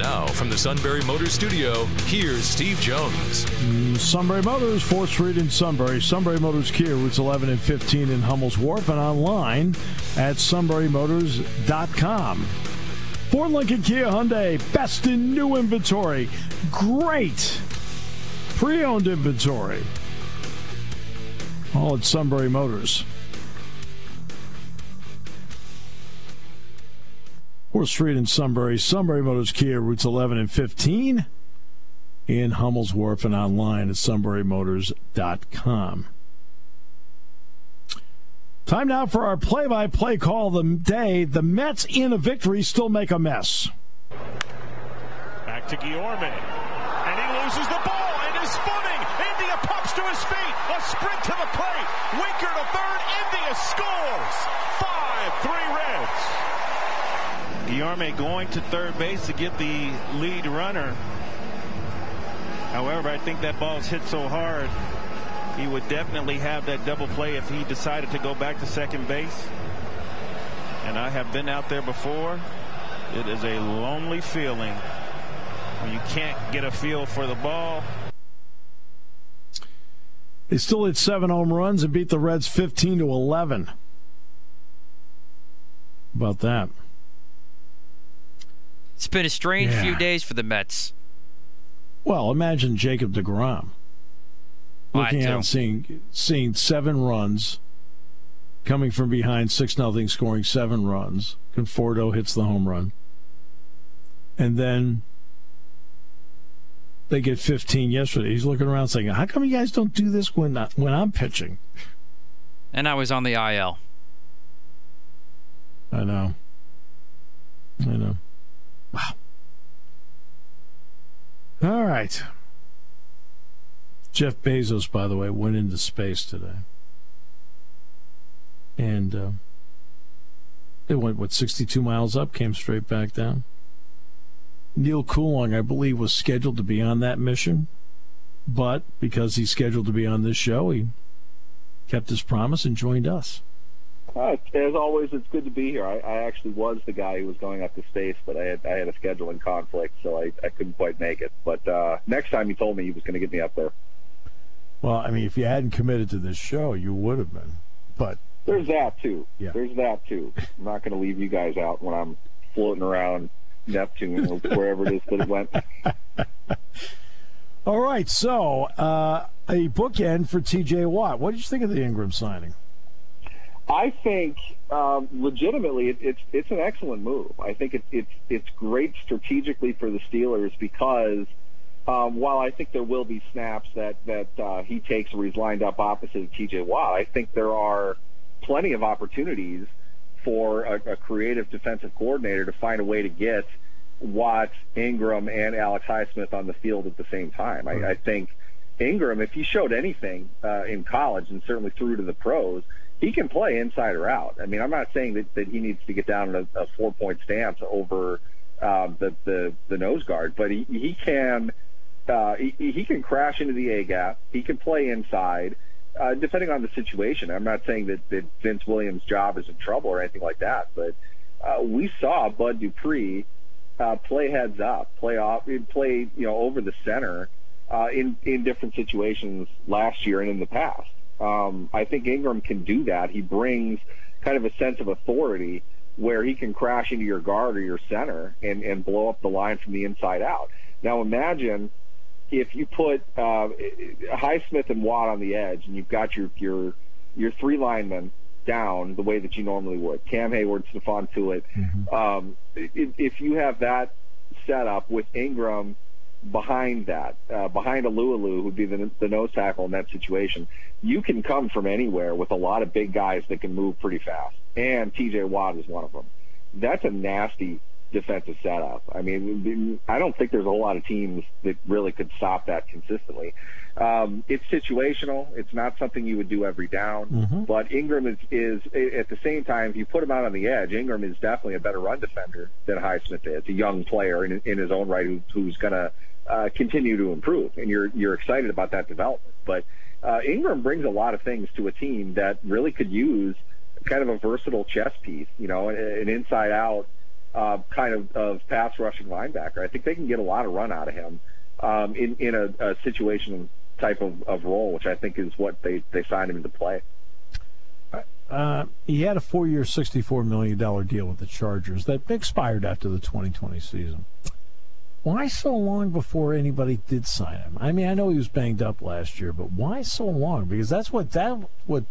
Now, from the Sunbury Motors Studio, here's Steve Jones. Mm, Sunbury Motors, 4th Street in Sunbury. Sunbury Motors Kia, routes 11 and 15 in Hummel's Wharf, and online at sunburymotors.com. Ford Lincoln Kia Hyundai, best in new inventory. Great pre owned inventory. All at Sunbury Motors. 4th Street in Sunbury, Sunbury Motors Kia, routes 11 and 15 in Hummel's Wharf and online at sunburymotors.com. Time now for our play by play call of the day. The Mets in a victory still make a mess. Back to Guillorme. And he loses the ball and his footing. India pops to his feet. A sprint to the plate. Winker to third. India scores. 5 3 Reds. Guillorme going to third base to get the lead runner. However, I think that ball's hit so hard, he would definitely have that double play if he decided to go back to second base. And I have been out there before. It is a lonely feeling when you can't get a feel for the ball. They still hit seven home runs and beat the Reds 15 to 11. About that. It's been a strange Yeah. few days for the Mets. Well, imagine Jacob DeGrom looking out seeing seeing seven runs coming from behind six nothing, scoring seven runs. Conforto hits the home run, and then they get 15 yesterday. He's looking around saying, "How come you guys don't do this when I, when I'm pitching?" And I was on the IL. I know. I know. Wow. All right. Jeff Bezos, by the way, went into space today. And uh, it went, what, 62 miles up, came straight back down. Neal Coolong, I believe, was scheduled to be on that mission. But because he's scheduled to be on this show, he kept his promise and joined us. Uh, as always, it's good to be here. I, I actually was the guy who was going up to space, but I had I had a scheduling conflict, so I, I couldn't quite make it. But uh, next time he told me he was going to get me up there. Well, I mean, if you hadn't committed to this show, you would have been. But There's that too. Yeah. There's that too. I'm not going to leave you guys out when I'm floating around Neptune or wherever it is that it went. all right, so uh, a bookend for T.J. Watt. What did you think of the Ingram signing? I think um, legitimately it, it's it's an excellent move. I think it, it's it's great strategically for the Steelers because um, while I think there will be snaps that that uh, he takes where he's lined up opposite of T.J. Watt, I think there are plenty of opportunities for a, a creative defensive coordinator to find a way to get Watt, Ingram, and Alex Highsmith on the field at the same time. I, I think Ingram, if he showed anything uh, in college and certainly through to the pros, he can play inside or out. I mean, I'm not saying that, that he needs to get down a, a four point stance over um, the, the the nose guard, but he he can uh, he, he can crash into the A gap. He can play inside, uh, depending on the situation. I'm not saying that, that Vince Williams' job is in trouble or anything like that, but uh, we saw Bud Dupree uh, play heads up, play off, play you know over the center uh, in in different situations last year and in the past. Um, I think Ingram can do that. He brings kind of a sense of authority where he can crash into your guard or your center and, and blow up the line from the inside out. Now imagine if you put uh, Highsmith and Watt on the edge and you've got your your your three linemen down the way that you normally would, Cam Heyward, Stephon Tuitt. Um, if, if you have that set up with Ingram behind that, uh, behind Alualu, who'd be the, the nose tackle in that situation, you can come from anywhere with a lot of big guys that can move pretty fast. And TJ Watt is one of them. That's a nasty defensive setup. I mean, I don't think there's a whole lot of teams that really could stop that consistently. Um, it's situational. It's not something you would do every down. Mm-hmm. But Ingram is, is, at the same time, if you put him out on the edge, Ingram is definitely a better run defender than Highsmith is. A young player in, in his own right who, who's going to uh, continue to improve, and you're you're excited about that development. But uh, Ingram brings a lot of things to a team that really could use kind of a versatile chess piece. You know, an inside out uh, kind of, of pass rushing linebacker. I think they can get a lot of run out of him um, in in a, a situation type of, of role, which I think is what they they signed him to play. Uh, he had a four-year, sixty-four million dollar deal with the Chargers that expired after the 2020 season. Why so long before anybody did sign him? I mean, I know he was banged up last year, but why so long? Because that's what that what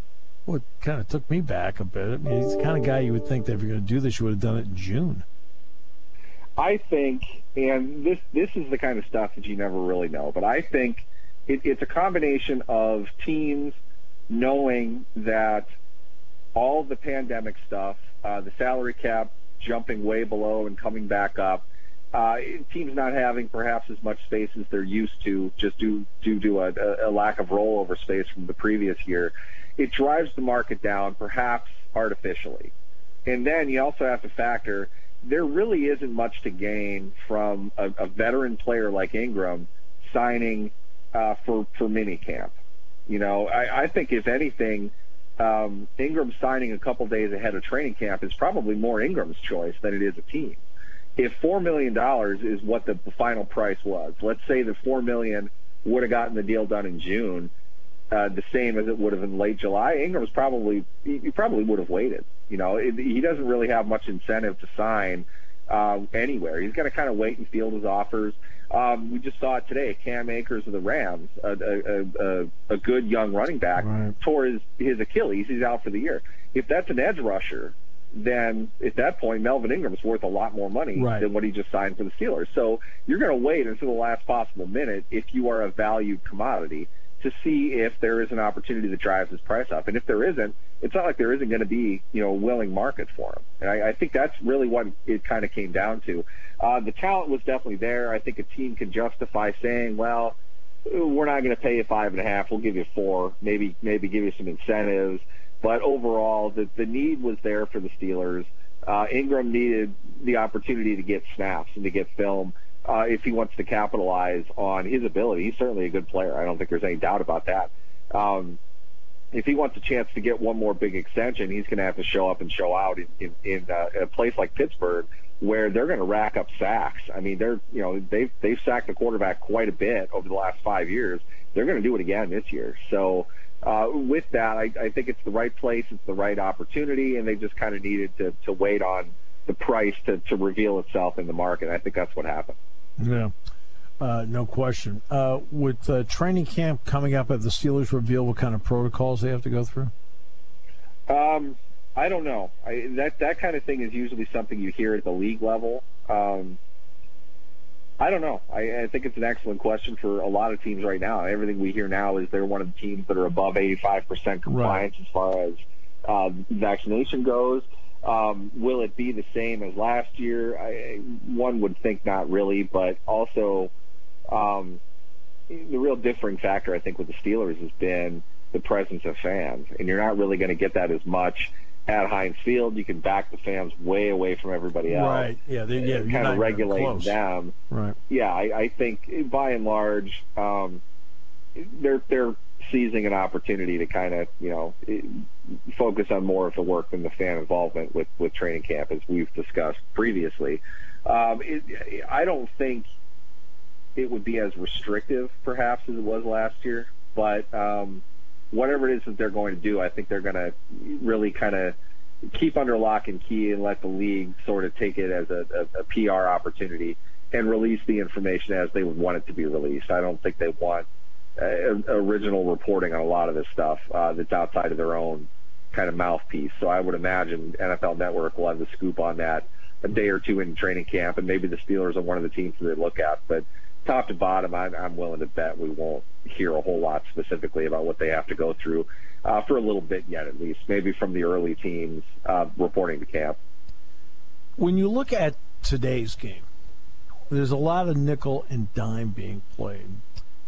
what kind of took me back a bit. I mean, he's the kind of guy you would think that if you're going to do this, you would have done it in June. I think, and this this is the kind of stuff that you never really know, but I think it, it's a combination of teams knowing that all the pandemic stuff, uh, the salary cap jumping way below and coming back up, uh, teams not having perhaps as much space as they're used to, just due due to a, a lack of rollover space from the previous year, it drives the market down, perhaps artificially. And then you also have to factor there really isn't much to gain from a, a veteran player like Ingram signing uh, for for minicamp. You know, I, I think if anything, um, Ingram signing a couple days ahead of training camp is probably more Ingram's choice than it is a team. If four million dollars is what the final price was, let's say that four million would have gotten the deal done in June, uh, the same as it would have in late July. Ingram's probably he, he probably would have waited. You know, it, he doesn't really have much incentive to sign uh, anywhere. He's going to kind of wait and field his offers. Um, we just saw it today. Cam Akers of the Rams, a, a, a, a good young running back, Right. tore his, his Achilles. He's out for the year. If that's an edge rusher, then at that point, Melvin Ingram's worth a lot more money Right. than what he just signed for the Steelers. So you're going to wait until the last possible minute if you are a valued commodity to see if there is an opportunity that drives his price up. And if there isn't, it's not like there isn't going to be, you know, a willing market for him. And I, I think that's really what it kind of came down to. Uh, the talent was definitely there. I think a team can justify saying, well, we're not going to pay you five and a half. We'll give you four. Maybe maybe give you some incentives. But overall, the the need was there for the Steelers. Uh, Ingram needed the opportunity to get snaps and to get film uh, if he wants to capitalize on his ability. He's certainly a good player. I don't think there's any doubt about that. Um, if he wants a chance to get one more big extension, he's going to have to show up and show out in, in, in uh, a place like Pittsburgh where they're going to rack up sacks. I mean, they're you know they've they've sacked the quarterback quite a bit over the last five years. They're going to do it again this year. So uh, with that, I, I think it's the right place, it's the right opportunity, and they just kind of needed to to wait on the price to to reveal itself in the market. I think that's what happened. Yeah, uh, no question. Uh, with uh, training camp coming up, have the Steelers reveal what kind of protocols they have to go through? Um, I don't know. I, that that kind of thing is usually something you hear at the league level. Um, I don't know. I, I think it's an excellent question for a lot of teams right now. Everything we hear now is they're one of the teams that are above 85% compliance as far as uh, vaccination goes. Um, will it be the same as last year? I, one would think not really, but also um, the real differing factor, I think, with the Steelers has been the presence of fans, and you're not really going to get that as much at Heinz Field. You can back the fans way away from everybody else, Right. Yeah. They, yeah. kind of regulate close. them. Right. Yeah, I, I think by and large, um, they're they're seizing an opportunity to kind of you know focus on more of the work than the fan involvement with with training camp, as we've discussed previously. Um, it, I don't think it would be as restrictive, perhaps, as it was last year. But um, whatever it is that they're going to do, I think they're going to really kind of keep under lock and key and let the league sort of take it as a, a, a PR opportunity and release the information as they would want it to be released. I don't think they want uh, original reporting on a lot of this stuff uh, that's outside of their own kind of mouthpiece. So I would imagine NFL Network will have the scoop on that a day or two in training camp, and maybe the Steelers are one of the teams that they look at. But top to bottom, I'm, I'm willing to bet we won't hear a whole lot specifically about what they have to go through uh, for a little bit yet, at least. Maybe from the early teams uh, reporting to camp. When you look at today's game. There's a lot of nickel and dime being played.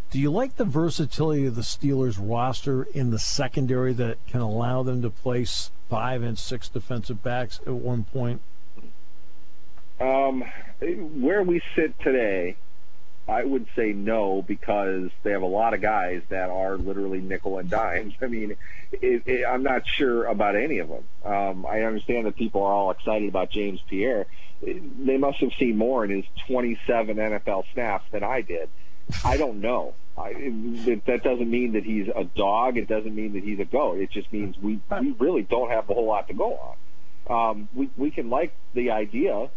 Do you like the versatility of the Steelers roster in the secondary that can allow them to place five and six defensive backs at one point? Um, where we sit today, I would say no because they have a lot of guys that are literally nickel and dimes. I mean, it, it, I'm not sure about any of them. Um, I understand that people are all excited about James Pierre. They must have seen more in his 27 NFL snaps than I did. I don't know. I, it, that doesn't mean that he's a dog. It doesn't mean that he's a goat. It just means we we really don't have a whole lot to go on. Um, we we can like the idea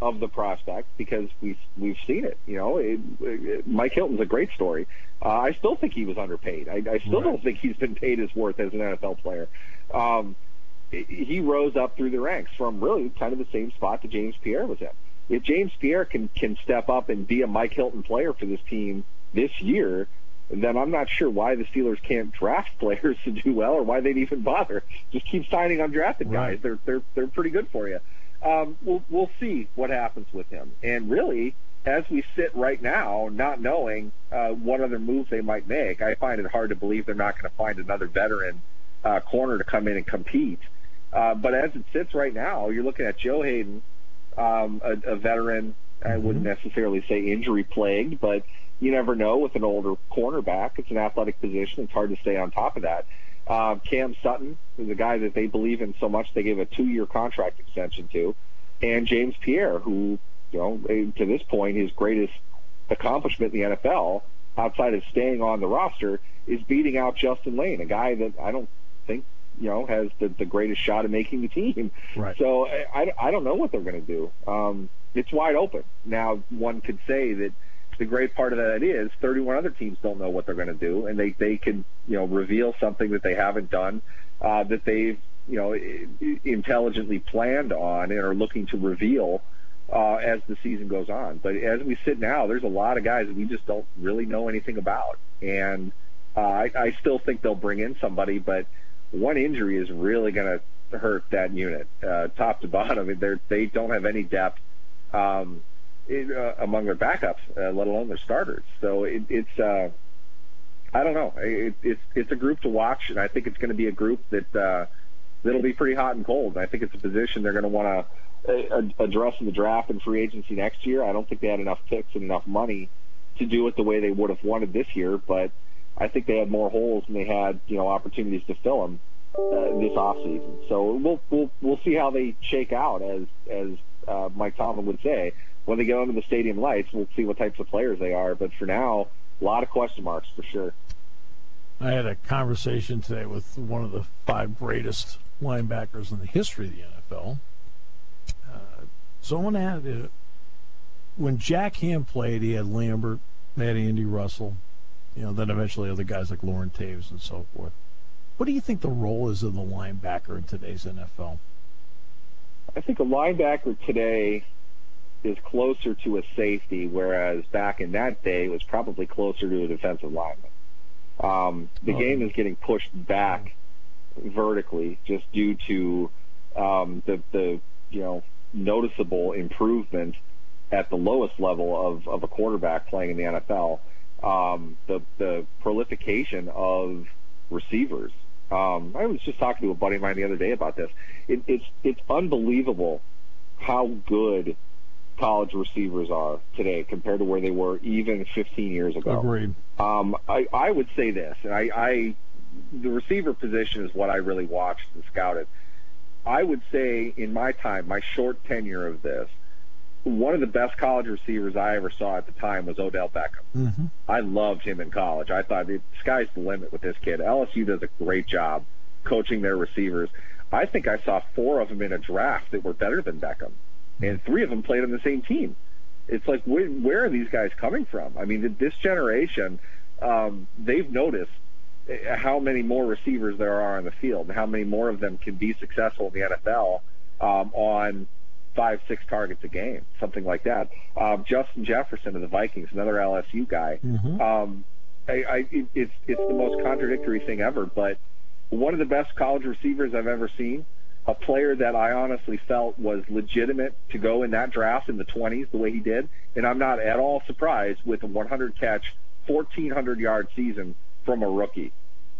of the prospect because we've we've seen it. You know, it, it, Mike Hilton's a great story. Uh, I still think he was underpaid. I, I still Right. don't think he's been paid his worth as an NFL player. Um, he rose up through the ranks from really kind of the same spot that James Pierre was in. If James Pierre can can step up and be a Mike Hilton player for this team this year, then I'm not sure why the Steelers can't draft players to do well or why they'd even bother. Just keep signing undrafted guys. Right. They're they're they're pretty good for you. Um, we'll we'll see what happens with him. And really, as we sit right now, not knowing uh, what other moves they might make, I find it hard to believe they're not going to find another veteran uh, corner to come in and compete. Uh, but as it sits right now, you're looking at Joe Haden, um, a, a veteran. I wouldn't necessarily say injury plagued, but you never know with an older cornerback. It's an athletic position. It's hard to stay on top of that. Uh, Cam Sutton is a guy that they believe in so much they gave a two-year contract extension to, and James Pierre, who you know eh, to this point his greatest accomplishment in the NFL outside of staying on the roster is beating out Justin Layne, a guy that I don't think you know has the, the greatest shot at making the team. Right. So I, I, I don't know what they're going to do. Um, it's wide open. Now, one could say that the great part of that is 31 other teams don't know what they're going to do, and they, they can you know reveal something that they haven't done uh, that they've you know intelligently planned on and are looking to reveal uh, as the season goes on. But as we sit now, there's a lot of guys that we just don't really know anything about, and uh, I, I still think they'll bring in somebody, but one injury is really going to hurt that unit, uh, top to bottom. They're, they don't have any depth um, uh, among their backups, uh, let alone their starters. So it, it's, uh, I don't know. It, it's it's a group to watch, and I think it's going to be a group that uh, that'll be pretty hot and cold. I think it's a position they're going to want to uh, address in the draft and free agency next year. I don't think they had enough picks and enough money to do it the way they would have wanted this year, but I think they had more holes than they had, you know, opportunities to fill them uh, this offseason. So we'll we'll we'll see how they shake out, as as uh, Mike Tomlin would say. When they go under the stadium lights, we'll see what types of players they are. But for now, a lot of question marks for sure. I had a conversation today with one of the five greatest linebackers in the history of the NFL. Uh, someone had uh, when Jack Ham played, he had Lambert, they had Andy Russell, you know, then eventually other guys like Loren Toews and so forth. What do you think the role is of the linebacker in today's NFL? I think a linebacker today is closer to a safety, whereas back in that day it was probably closer to a defensive lineman. Um, the Oh. game is getting pushed back vertically just due to um, the the you know noticeable improvement at the lowest level of, of a quarterback playing in the NFL. Um, the the prolification of receivers. Um, I was just talking to a buddy of mine the other day about this. It, it's it's unbelievable how good college receivers are today compared to where they were even 15 years ago. Agreed. Um, I, I would say this, and I, I the receiver position is what I really watched and scouted. I would say in my time, my short tenure of this, one of the best college receivers I ever saw at the time was Odell Beckham. Mm-hmm. I loved him in college. I thought the sky's the limit with this kid. LSU does a great job coaching their receivers. I think I saw four of them in a draft that were better than Beckham, and three of them played on the same team. It's like, where, where are these guys coming from? I mean, this generation, um, they've noticed uh, how many more receivers there are on the field and how many more of them can be successful in the NFL um, on five, six targets a game, something like that. Um, Justin Jefferson of the Vikings, another LSU guy. Um, I, I, it's it's the most contradictory thing ever, but one of the best college receivers I've ever seen. A player that I honestly felt was legitimate to go in that draft in the 20s the way he did. And I'm not at all surprised with a 100 catch, 1,400 yard season from a rookie.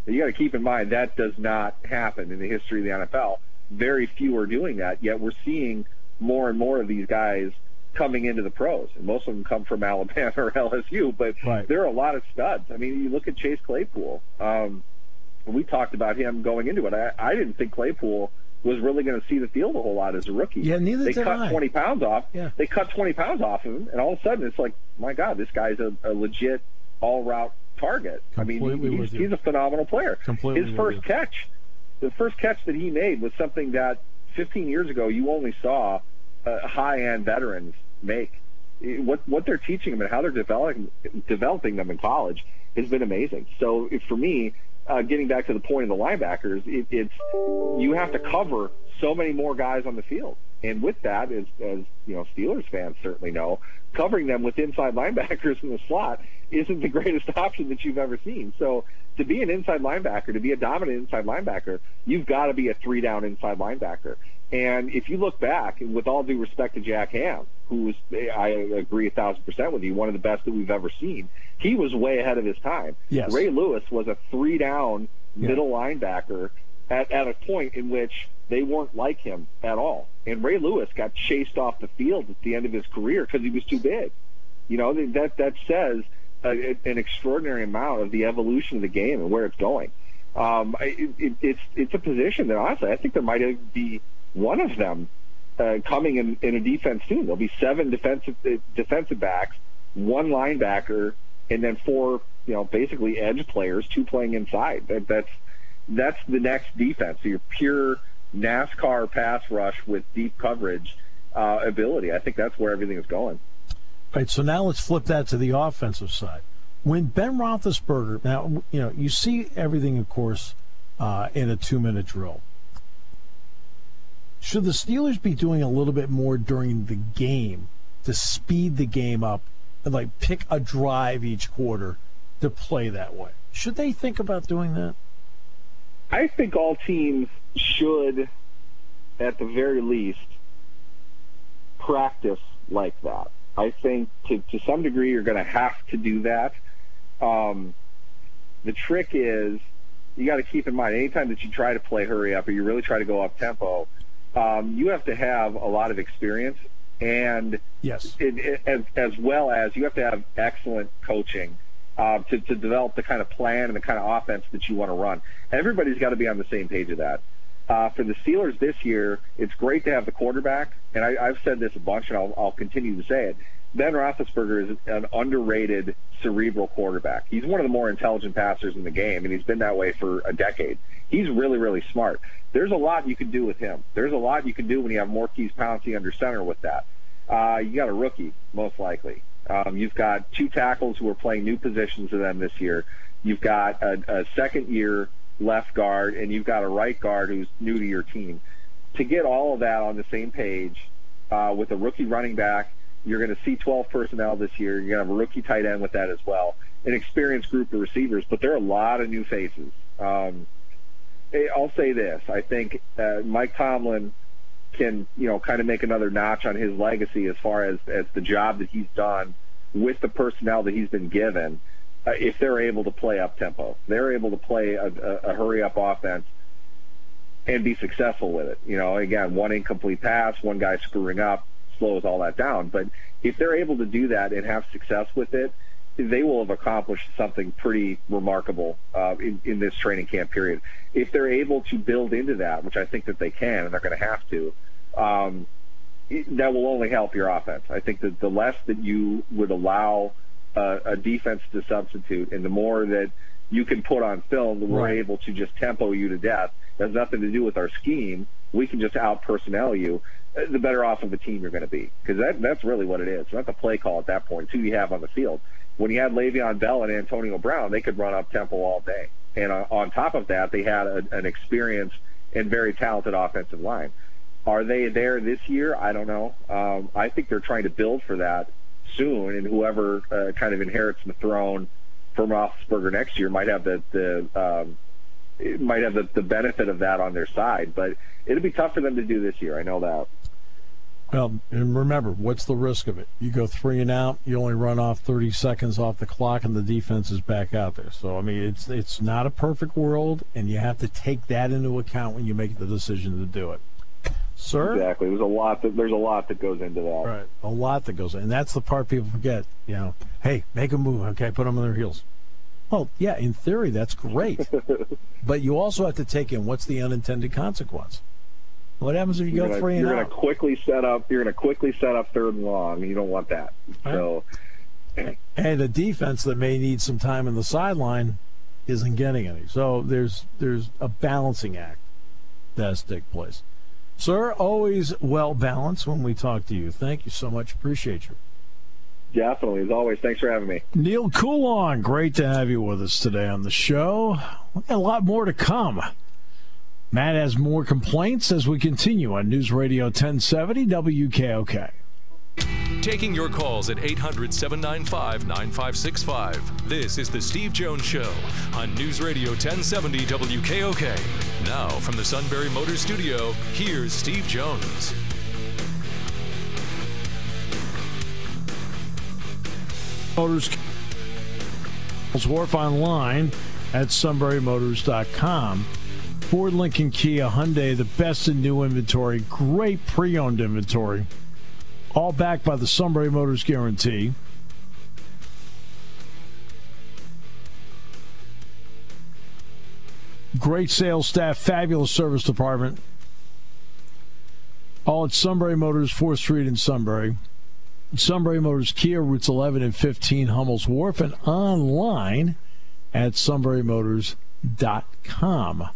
You got to keep in mind that does not happen in the history of the NFL. Very few are doing that, yet we're seeing more and more of these guys coming into the pros. And most of them come from Alabama or LSU, but Right. there are a lot of studs. I mean, you look at Chase Claypool. Um, we talked about him going into it. I, I didn't think Claypool was really going to see the field a whole lot as a rookie. Yeah, neither they did cut I. 20 pounds off. Yeah. They cut 20 pounds off of him, and all of a sudden it's like, my God, this guy's a, a legit all route target. I Completely mean, he's, he's a phenomenal player. Completely His first catch, the first catch that he made was something that 15 years ago you only saw uh, high-end veterans make. What what they're teaching them and how they're developing developing them in college has been amazing. So for me, uh, getting back to the point of the linebackers, it, it's you have to cover so many more guys on the field, and with that, as, as you know, Steelers fans certainly know, covering them with inside linebackers in the slot isn't the greatest option that you've ever seen. So to be an inside linebacker, to be a dominant inside linebacker, you've got to be a three down inside linebacker. And if you look back, with all due respect to Jack Ham, who was, I agree a thousand percent with you, one of the best that we've ever seen, he was way ahead of his time. Yes. Ray Lewis was a three down Yeah. middle linebacker at, at a point in which they weren't like him at all. And Ray Lewis got chased off the field at the end of his career because he was too big. You know, that, that says uh, an extraordinary amount of the evolution of the game and where it's going. Um, it, it, it's it's a position that honestly I think there might be one of them uh, coming in, in a defense soon. There'll be seven defensive uh, defensive backs, one linebacker, and then four you know basically edge players, two playing inside. That, that's that's the next defense. So your pure NASCAR pass rush with deep coverage uh, ability. I think that's where everything is going. Right. So now let's flip that to the offensive side. When Ben Roethlisberger, now you know you see everything, of course, uh, in a two-minute drill. Should the Steelers be doing a little bit more during the game to speed the game up, and like pick a drive each quarter to play that way? Should they think about doing that? I think all teams should, at the very least, practice like that. I think to, to some degree you're going to have to do that. Um, the trick is you got to keep in mind anytime that you try to play hurry up or you really try to go up tempo, um, you have to have a lot of experience and Yes. it, it, as, as well as you have to have excellent coaching uh, to, to develop the kind of plan and the kind of offense that you want to run. Everybody's got to be on the same page of that. Uh, for the Steelers this year, it's great to have the quarterback, and I, I've said this a bunch, and I'll, I'll continue to say it. Ben Roethlisberger is an underrated cerebral quarterback. He's one of the more intelligent passers in the game, and he's been that way for a decade. He's really, really smart. There's a lot you can do with him. There's a lot you can do when you have Maurkice Pouncey under center with that. Uh, you got a rookie, most likely. Um, you've got two tackles who are playing new positions to them this year. You've got a, a second year left guard, and you've got a right guard who's new to your team. To get all of that on the same page uh, with a rookie running back, you're going to see 12 personnel this year. You're going to have a rookie tight end with that as well, an experienced group of receivers, but there are a lot of new faces. Um, eh, I'll say this: I think uh, Mike Tomlin can, you know, kind of make another notch on his legacy as far as as the job that he's done with the personnel that he's been given. Uh, if they're able to play up tempo, they're able to play a, a, a hurry up offense and be successful with it. You know, again, one incomplete pass, one guy screwing up slows all that down. But if they're able to do that and have success with it, they will have accomplished something pretty remarkable uh, in, in this training camp period. If they're able to build into that, which I think that they can, and they're going to have to, um, it, that will only help your offense. I think that the less that you would allow uh, a defense to substitute, and the more that you can put on film, that we're Right. able to just tempo you to death. It has nothing to do with our scheme. We can just out personnel you. The better off of a team you're going to be, because that, that's really what it is. It's not the play call at that point. It's who you have on the field. When you had Le'Veon Bell and Antonio Brown, they could run up tempo all day. And uh, on top of that, they had a, an experienced and very talented offensive line. Are they there this year? I don't know. Um, I think they're trying to build for that soon, and whoever uh, kind of inherits the throne from Roethlisberger next year might have the the um, might have the, the benefit of that on their side. But it'll be tough for them to do this year. I know that. Well, and remember, what's the risk of it? You go three and out, you only run off 30 seconds off the clock, and the defense is back out there. So, I mean, it's it's not a perfect world, and you have to take that into account when you make the decision to do it. Sir? Exactly. There's a lot that there's a lot that goes into that. Right. A lot that goes in. And that's the part people forget. You know, hey, make a move. Okay, put them on their heels. Well, yeah, in theory, that's great. but you also have to take in what's the unintended consequence. What happens if you You're go gonna, three and you're gonna quickly set up. You're gonna quickly set up third and long. You don't want that. So and a defense that may need some time in the sideline isn't getting any. So there's there's a balancing act that has to take place. Sir, always well balanced when we talk to you. Thank you so much. Appreciate you. definitely, as always, thanks for having me. Neal Coolong, great to have you with us today on the show. We got a lot more to come. Matt has more complaints as we continue on News Radio 1070 WKOK. Taking your calls at 800 795 9565. This is The Steve Jones Show on News Radio 1070 WKOK. Now, from the Sunbury Motors Studio, here's Steve Jones. Motors Wharf online at sunburymotors.com. Ford, Lincoln, Kia, Hyundai, the best in new inventory, great pre-owned inventory, all backed by the Sunbury Motors guarantee. Great sales staff, fabulous service department. All at Sunbury Motors, 4th Street in Sunbury. Sunbury Motors Kia, routes 11 and 15, Hummel's Wharf, and online at sunburymotors.com.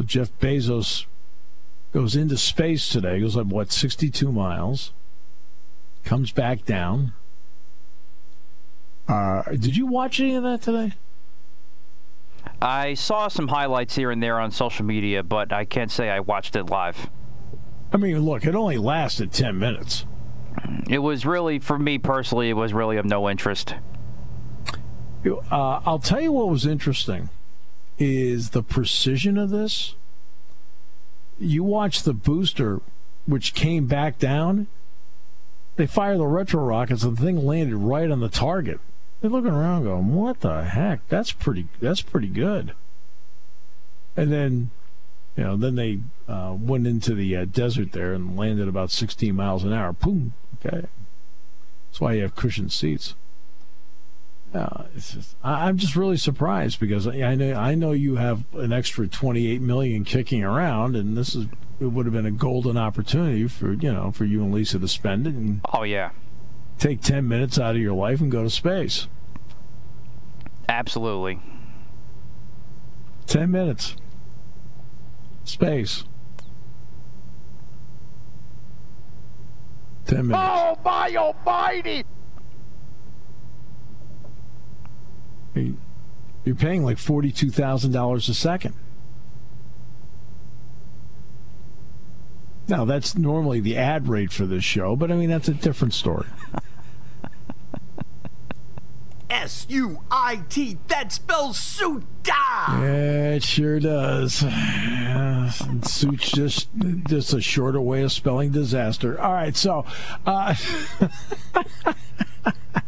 So Jeff Bezos goes into space today, goes up, what, 62 miles, comes back down. Uh, did you watch any of that today? I saw some highlights here and there on social media, but I can't say I watched it live. I mean, look, it only lasted 10 minutes. It was really, for me personally, it was really of no interest. Uh, I'll tell you what was interesting is the precision of this. You watch the booster, which came back down. They fire the retro rockets, and the thing landed right on the target. They're looking around, going, "What the heck? That's pretty. That's pretty good." And then, you know, then they uh, went into the uh, desert there and landed about 16 miles an hour. Boom. Okay. That's why you have cushioned seats. Uh, it's just, I, I'm just really surprised because I know I know you have an extra 28 million kicking around, and this is it would have been a golden opportunity for you know for you and Lisa to spend it and Oh, yeah. take 10 minutes out of your life and go to space. Absolutely. 10 minutes. Space. 10 minutes. Oh, my almighty! You're paying like $42,000 a second. Now, that's normally the ad rate for this show, but I mean, that's a different story. S U I T. That spells Suda. Yeah, it sure does. Yeah, Suits just just a shorter way of spelling disaster. All right, so uh,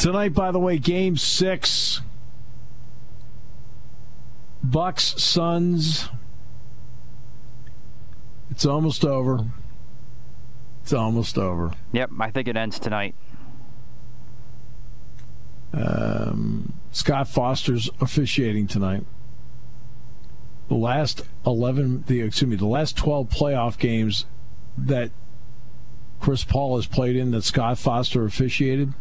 tonight, by the way, Game Six, Bucks Suns. It's almost over. It's almost over. Yep, I think it ends tonight. Um, Scott Foster's officiating tonight. The last eleven, the excuse me, the last twelve playoff games that Chris Paul has played in that Scott Foster officiated.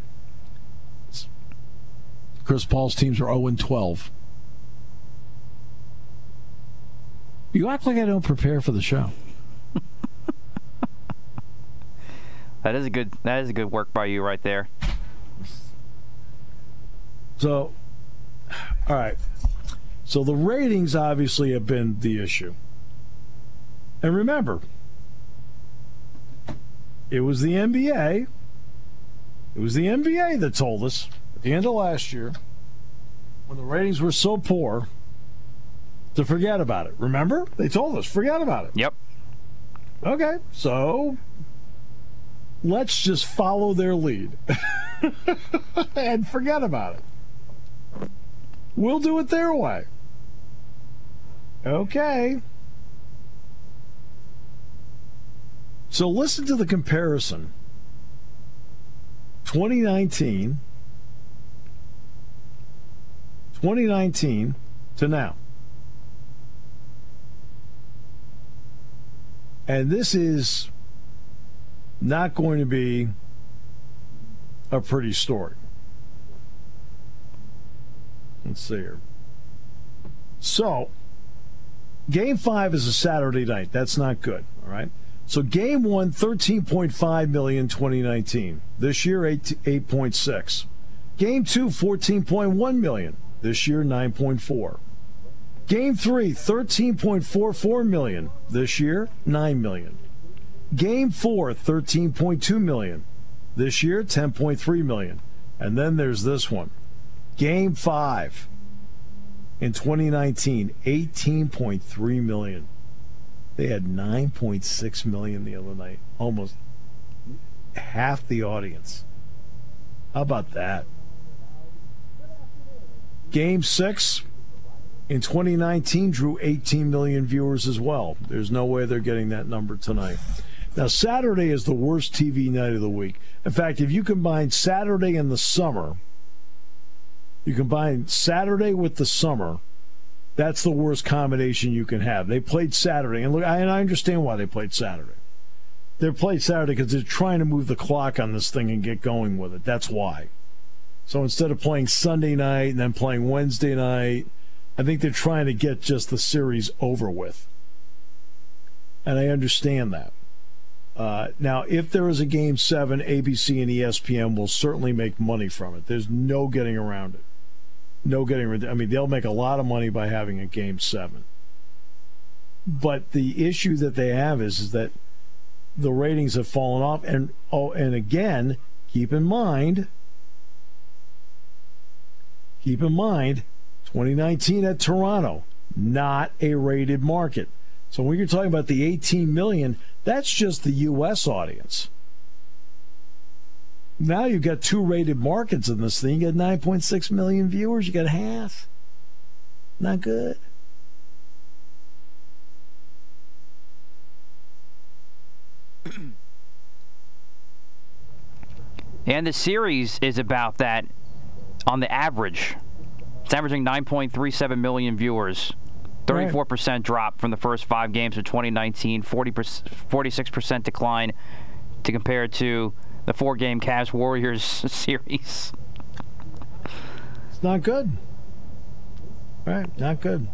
Chris Paul's teams are zero and twelve. You act like I don't prepare for the show. That is a good. That is a good work by you right there. So, all right. So the ratings obviously have been the issue. And remember, it was the NBA. It was the NBA that told us at the end of last year when the ratings were so poor to forget about it. Remember? They told us, forget about it. Yep. Okay, so let's just follow their lead and forget about it. We'll do it their way. Okay. So listen to the comparison 2019, 2019 to now. And this is not going to be a pretty story. Let's see here. So, game five is a Saturday night. That's not good, all right? So, game one, 13.5 million 2019. This year, 8, 8.6. Game two, 14.1 million. This year, 9.4. Game three, 13.44 million. This year, 9 million. Game four, 13.2 million. This year, 10.3 million. And then there's this one. Game five in 2019, 18.3 million. They had 9.6 million the other night, almost half the audience. How about that? Game six in 2019 drew 18 million viewers as well. There's no way they're getting that number tonight. Now, Saturday is the worst TV night of the week. In fact, if you combine Saturday and the summer, you combine Saturday with the summer, that's the worst combination you can have. They played Saturday, and look, I, and I understand why they played Saturday. They played Saturday because they're trying to move the clock on this thing and get going with it. That's why. So instead of playing Sunday night and then playing Wednesday night, I think they're trying to get just the series over with. And I understand that. Uh, now, if there is a game seven, ABC and ESPN will certainly make money from it. There's no getting around it. No getting it. I mean, they'll make a lot of money by having a game seven. But the issue that they have is, is that the ratings have fallen off. And oh, and again, keep in mind, keep in mind, 2019 at Toronto, not a rated market. So when you're talking about the 18 million, that's just the U.S. audience. Now you've got two rated markets in this thing. You got 9.6 million viewers. You got half. Not good. And the series is about that on the average. It's averaging 9.37 million viewers. 34% drop from the first five games of 2019, 40 46% decline to compare to the four game Cavs Warriors series. It's not good. Right, not good.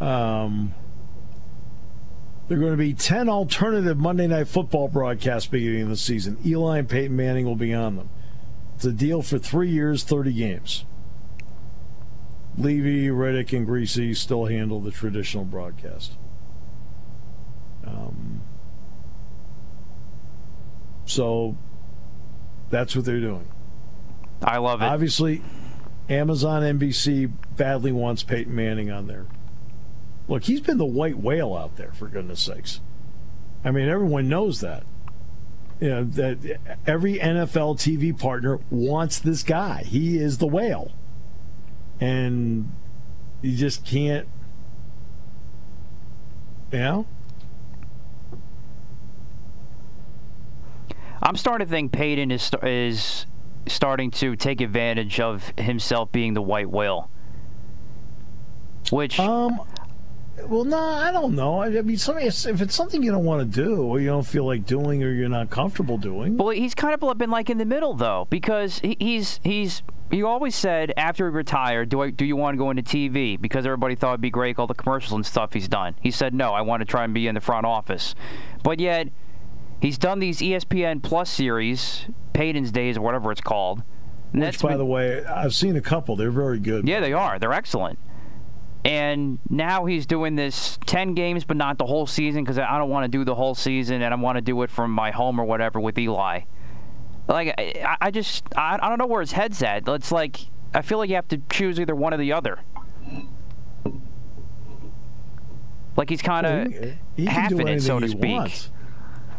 Um, there are going to be 10 alternative Monday Night Football broadcasts beginning of the season. Eli and Peyton Manning will be on them. It's a deal for three years, 30 games. Levy, Riddick, and Griese still handle the traditional broadcast. Um, so that's what they're doing. I love it. Obviously, Amazon NBC badly wants Peyton Manning on there. Look, he's been the white whale out there, for goodness sakes. I mean, everyone knows that. You know, that every NFL TV partner wants this guy. He is the whale and you just can't, you know. I'm starting to think Peyton is is starting to take advantage of himself being the white whale. Which um, well, no, I don't know. I mean, if it's something you don't want to do, or you don't feel like doing, or you're not comfortable doing. Well, he's kind of been like in the middle though, because he's he's he always said after he retired, do I do you want to go into TV? Because everybody thought it'd be great, all the commercials and stuff he's done. He said no, I want to try and be in the front office. But yet, he's done these ESPN Plus series, Peyton's Days or whatever it's called. Which, by been, the way, I've seen a couple. They're very good. Yeah, they are. They're excellent. And now he's doing this 10 games, but not the whole season because I don't want to do the whole season and I want to do it from my home or whatever with Eli. Like I, I just I, I don't know where his head's at. It's like I feel like you have to choose either one or the other. Like he's kind of He- he can half in it, so to speak. wants.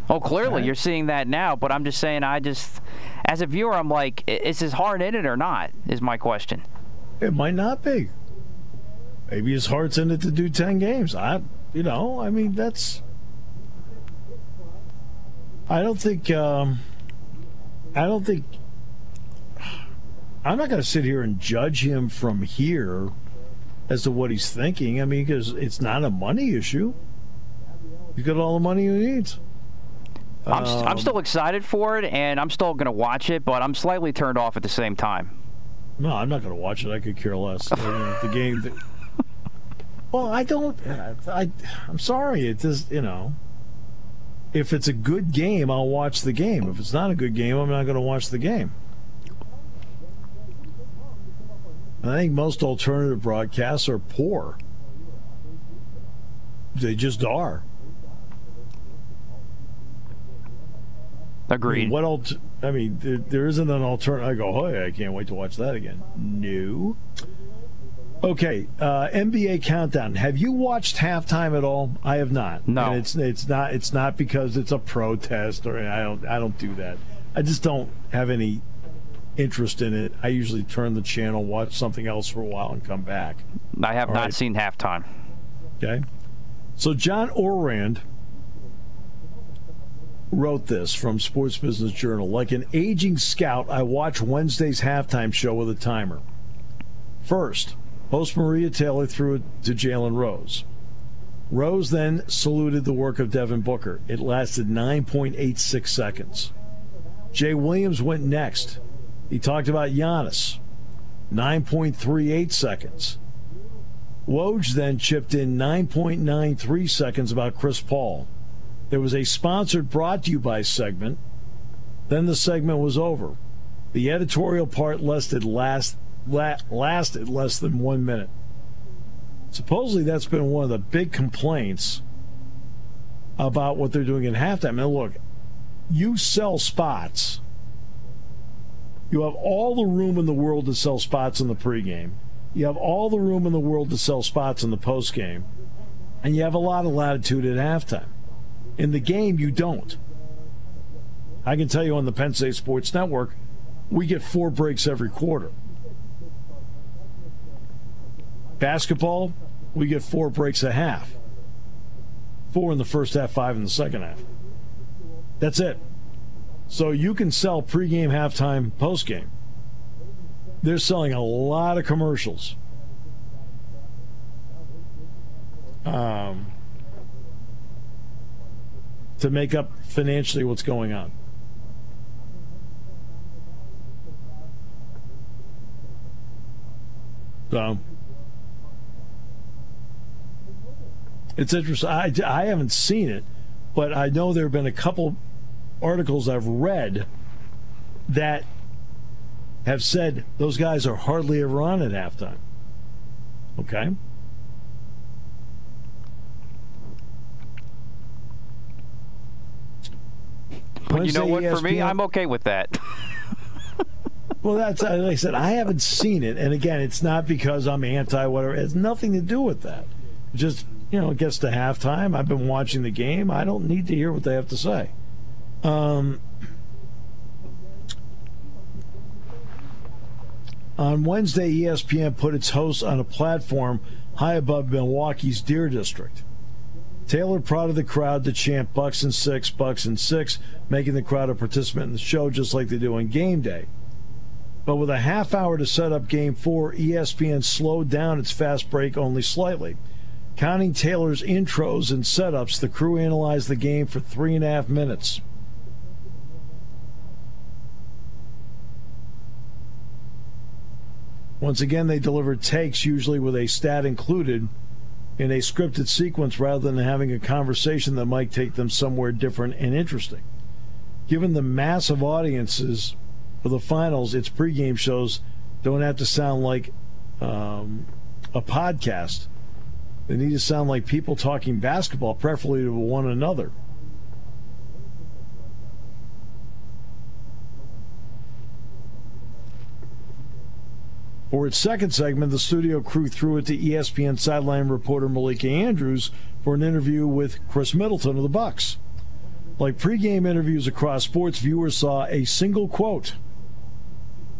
Oh, clearly Right. you're seeing that now, but I'm just saying, I just, as a viewer, I'm like, is his heart in it or not? Is my question. It might not be. Maybe his heart's in it to do ten games. I, you know, I mean that's. I don't think. Um, I don't think. I'm not going to sit here and judge him from here as to what he's thinking. I mean, because it's not a money issue. He's got all the money he needs. I'm, s- I'm Um, still excited for it, and I'm still going to watch it, but I'm slightly turned off at the same time. No, I'm not going to watch it. I could care less. I mean, the game. The, well, I don't. I, I'm sorry. It just you know. If it's a good game, I'll watch the game. If it's not a good game, I'm not going to watch the game. I think most alternative broadcasts are poor. They just are. I mean, Agreed. what else? I mean, there, there isn't an alternative. I go, oh, yeah, I can't wait to watch that again. No. Okay, uh, NBA countdown. Have you watched halftime at all? I have not. No. And it's it's not it's not because it's a protest or I don't I don't do that. I just don't have any interest in it. I usually turn the channel, watch something else for a while, and come back. I have all not right. seen halftime. Okay. So John Ourand wrote this from Sports Business Journal. Like an aging scout, I watch Wednesday's halftime show with a timer. First, host Maria Taylor threw it to Jalen Rose. Rose then saluted the work of Devin Booker. It lasted 9.86 seconds. Jay Williams went next. He talked about Giannis. 9.38 seconds. Woj then chipped in 9.93 seconds about Chris Paul. There was a sponsored brought to you by segment. Then the segment was over. The editorial part lasted last la, lasted less than one minute. Supposedly that's been one of the big complaints about what they're doing in halftime. Now look, you sell spots. You have all the room in the world to sell spots in the pregame. You have all the room in the world to sell spots in the postgame, and you have a lot of latitude at halftime. In the game, you don't. I can tell you on the Penn State Sports Network, we get four breaks every quarter. Basketball, we get four breaks a half. Four in the first half, five in the second half. That's it. So you can sell pregame, halftime, postgame they're selling a lot of commercials. Um, to make up financially what's going on. So it's interesting. I, I haven't seen it, but I know there have been a couple articles I've read that have said those guys are hardly ever on at halftime. Okay? But you know what? For me, I'm okay with that. Well, that's like I said. I haven't seen it, and again, it's not because I'm anti whatever. It has nothing to do with that. Just you know, it gets to halftime. I've been watching the game. I don't need to hear what they have to say. Um, on Wednesday, ESPN put its host on a platform high above Milwaukee's Deer District. Taylor prodded the crowd to chant Bucks and six, Bucks and six, making the crowd a participant in the show just like they do on game day. But with a half hour to set up game four, ESPN slowed down its fast break only slightly. Counting Taylor's intros and setups, the crew analyzed the game for three and a half minutes. Once again, they delivered takes, usually with a stat included, in a scripted sequence rather than having a conversation that might take them somewhere different and interesting. Given the massive audiences for the finals, its pregame shows don't have to sound like um, a podcast. They need to sound like people talking basketball, preferably to one another. For its second segment, the studio crew threw it to ESPN sideline reporter Malika Andrews for an interview with Khris Middleton of the Bucks. Like pregame interviews across sports, viewers saw a single quote.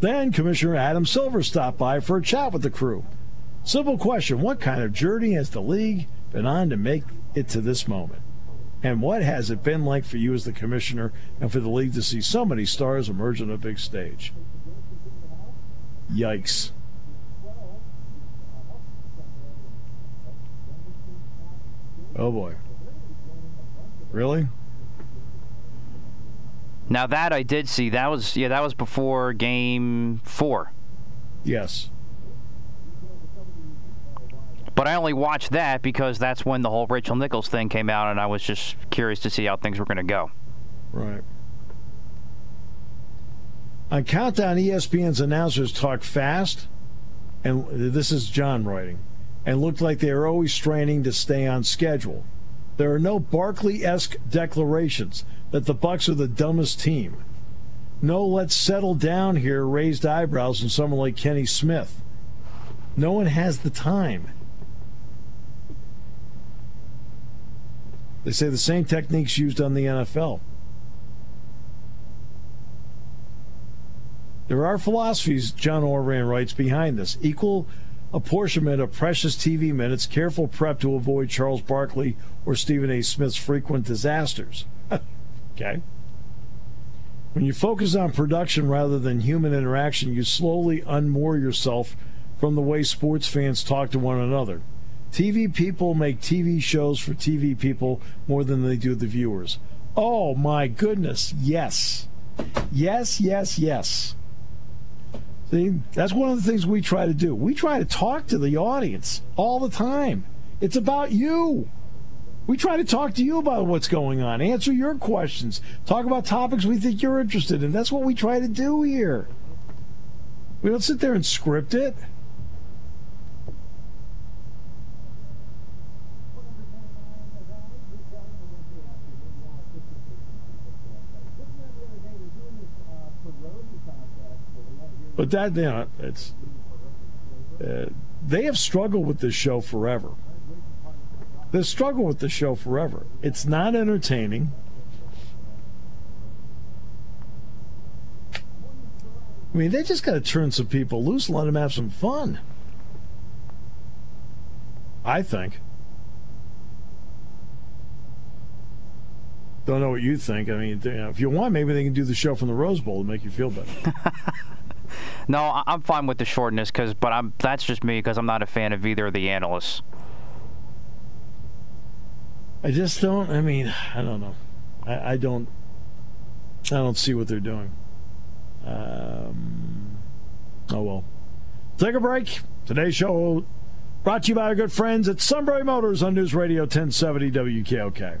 Then Commissioner Adam Silver stopped by for a chat with the crew. Simple question What kind of journey has the league been on to make it to this moment? And what has it been like for you as the commissioner and for the league to see so many stars emerge on a big stage? Yikes. Oh boy. Really? Now that I did see, that was yeah, that was before game four. Yes. But I only watched that because that's when the whole Rachel Nichols thing came out, and I was just curious to see how things were going to go. Right. On Countdown, ESPN's announcers talk fast, and this is John writing, and looked like they were always straining to stay on schedule. There are no Barkley-esque declarations that the Bucks are the dumbest team. No, let's settle down here, raised eyebrows from someone like Kenny Smith. No one has the time. They say the same techniques used on the NFL. There are philosophies, John Ourand writes, behind this. Equal apportionment of precious TV minutes, careful prep to avoid Charles Barkley or Stephen A. Smith's frequent disasters. okay. When you focus on production rather than human interaction, you slowly unmoor yourself from the way sports fans talk to one another. TV people make TV shows for TV people more than they do the viewers. Oh my goodness, yes. Yes, yes, yes. See, that's one of the things we try to do. We try to talk to the audience all the time. It's about you. We try to talk to you about what's going on, answer your questions, talk about topics we think you're interested in. That's what we try to do here. We don't sit there and script it. But that, you know, it's uh, they have struggled with this show forever. They've struggled with this show forever. It's not entertaining. I mean, they just got to turn some people loose and let them have some fun. I think. Don't know what you think. I mean, if you want, maybe they can do the show from the Rose Bowl to make you feel better. No, I'm fine with the shortness because, but I'm that's just me because I'm not a fan of either of the analysts. I just don't. I mean, I don't know. I, I don't. I don't see what they're doing. Um, oh well. Take a break. Today's show brought to you by our good friends at Sunbury Motors on News Radio 1070 WKOK.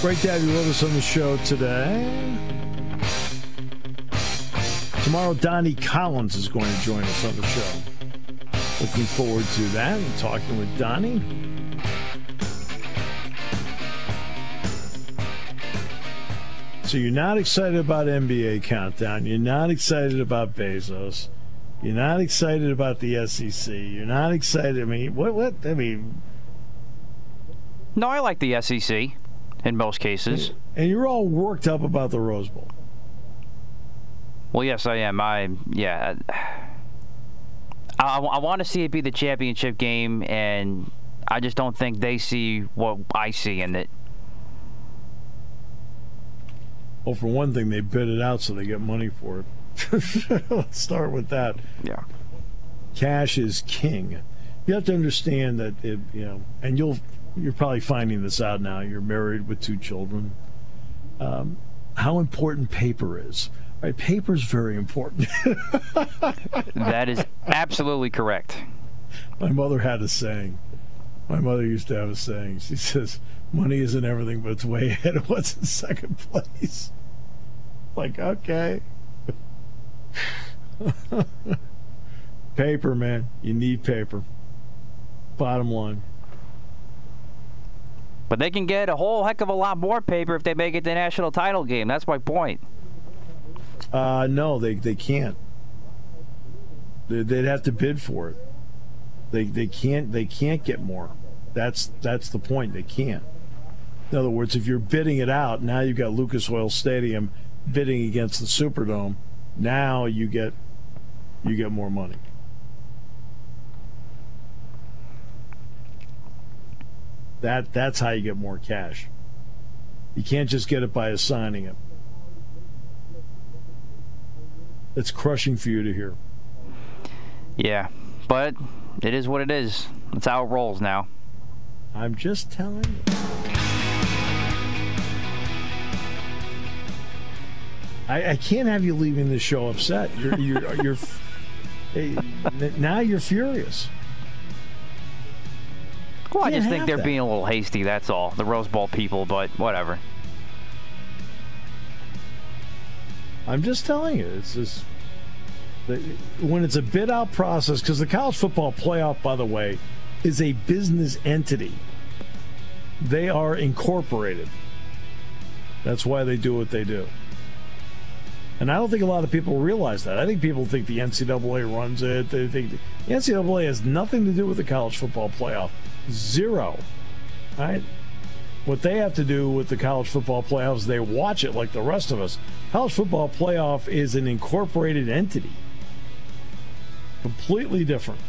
Great to have you with us on the show today. Tomorrow, Donnie Collins is going to join us on the show. Looking forward to that and talking with Donnie. So you're not excited about NBA countdown. You're not excited about Bezos. You're not excited about the SEC. You're not excited. I mean, what? What? I mean, No, I like the SEC in most cases. and you're all worked up about the Rose Bowl. Well, yes, I am. I yeah. I, I want to see it be the championship game, and I just don't think they see what I see in it. Well, for one thing, they bid it out so they get money for it. Let's start with that. Yeah. Cash is king. You have to understand that it, you know, and you'll you're probably finding this out now. You're married with two children. Um, how important paper is. Right, paper is very important. That is absolutely correct. My mother had a saying. My mother used to have a saying. She says, "Money isn't everything, but it's way ahead of what's in second place." Like, okay. paper, man. You need paper. Bottom line. But they can get a whole heck of a lot more paper if they make it the national title game. That's my point. Uh, no, they they can't. They- They'd have to bid for it. They they can't they can't get more. That's that's the point. They can't. In other words, if you're bidding it out, now you've got Lucas Oil Stadium bidding against the Superdome. Now you get you get more money. That that's how you get more cash. You can't just get it by assigning it. It's crushing for you to hear. Yeah, but it is what it is. That's how it rolls now. I'm just telling you. I, I can't have you leaving the show upset. You're you're you're hey, now you're furious. Well, I just think they're that. being a little hasty. That's all. The Rose Bowl people, but whatever. I'm just telling you. It's just when it's a bid out process because the college football playoff, by the way, is a business entity. They are incorporated. That's why they do what they do. And I don't think a lot of people realize that. I think people think the NCAA runs it. They think the NCAA has nothing to do with the college football playoff. Zero. Right? What they have to do with the college football playoffs, they watch it like the rest of us. College football playoff is an incorporated entity. Completely different.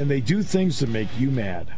And they do things to make you mad.